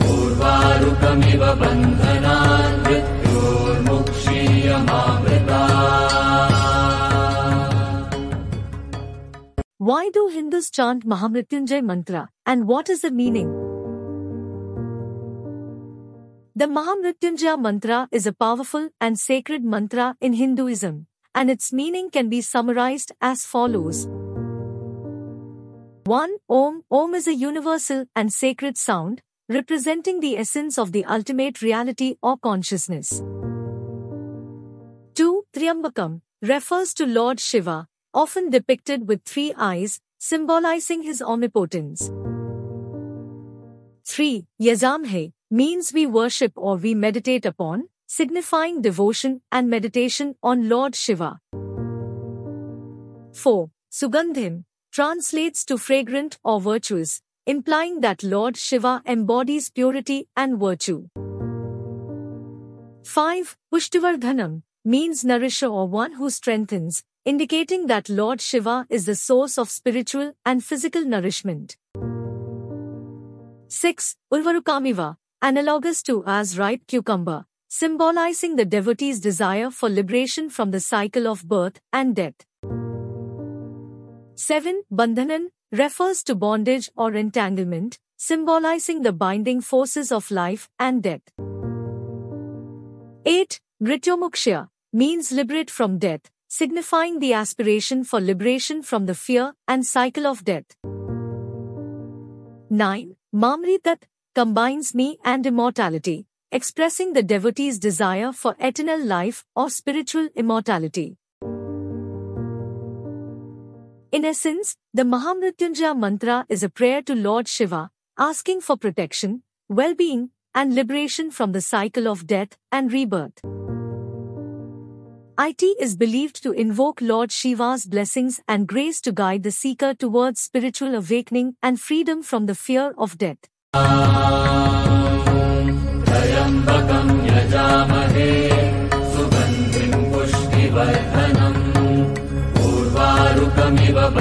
पूर्वारुकमिव बन्धनान् Why do Hindus chant Mahamrityunjay mantra and what is the meaning? The Mahamrityunjay mantra is a powerful and sacred mantra in Hinduism and its meaning can be summarized as follows. 1. Om Om is a universal and sacred sound, representing the essence of the ultimate reality or consciousness. 2. Triambakam refers to Lord Shiva, often depicted with three eyes, symbolizing his omnipotence. 3. Yazamhe means we worship or we meditate upon, signifying devotion and meditation on Lord Shiva. 4. Sugandhim translates to fragrant or virtuous, implying that Lord Shiva embodies purity and virtue. 5. Pushtivardhanam means nourisher or one who strengthens, indicating that Lord Shiva is the source of spiritual and physical nourishment. 6. Urvarukamiva, analogous to as ripe cucumber, symbolizing the devotee's desire for liberation from the cycle of birth and death. 7. Bandhanan refers to bondage or entanglement, symbolizing the binding forces of life and death. 8. Mrityomukshya means liberate from death, signifying the aspiration for liberation from the fear and cycle of death. 9. Mamritat combines me and immortality, expressing the devotee's desire for eternal life or spiritual immortality. In essence, the Mahamrityunjaya mantra is a prayer to Lord Shiva, asking for protection, well-being, and liberation from the cycle of death and rebirth. IT is believed to invoke Lord Shiva's blessings and grace to guide the seeker towards spiritual awakening and freedom from the fear of death. श्वाप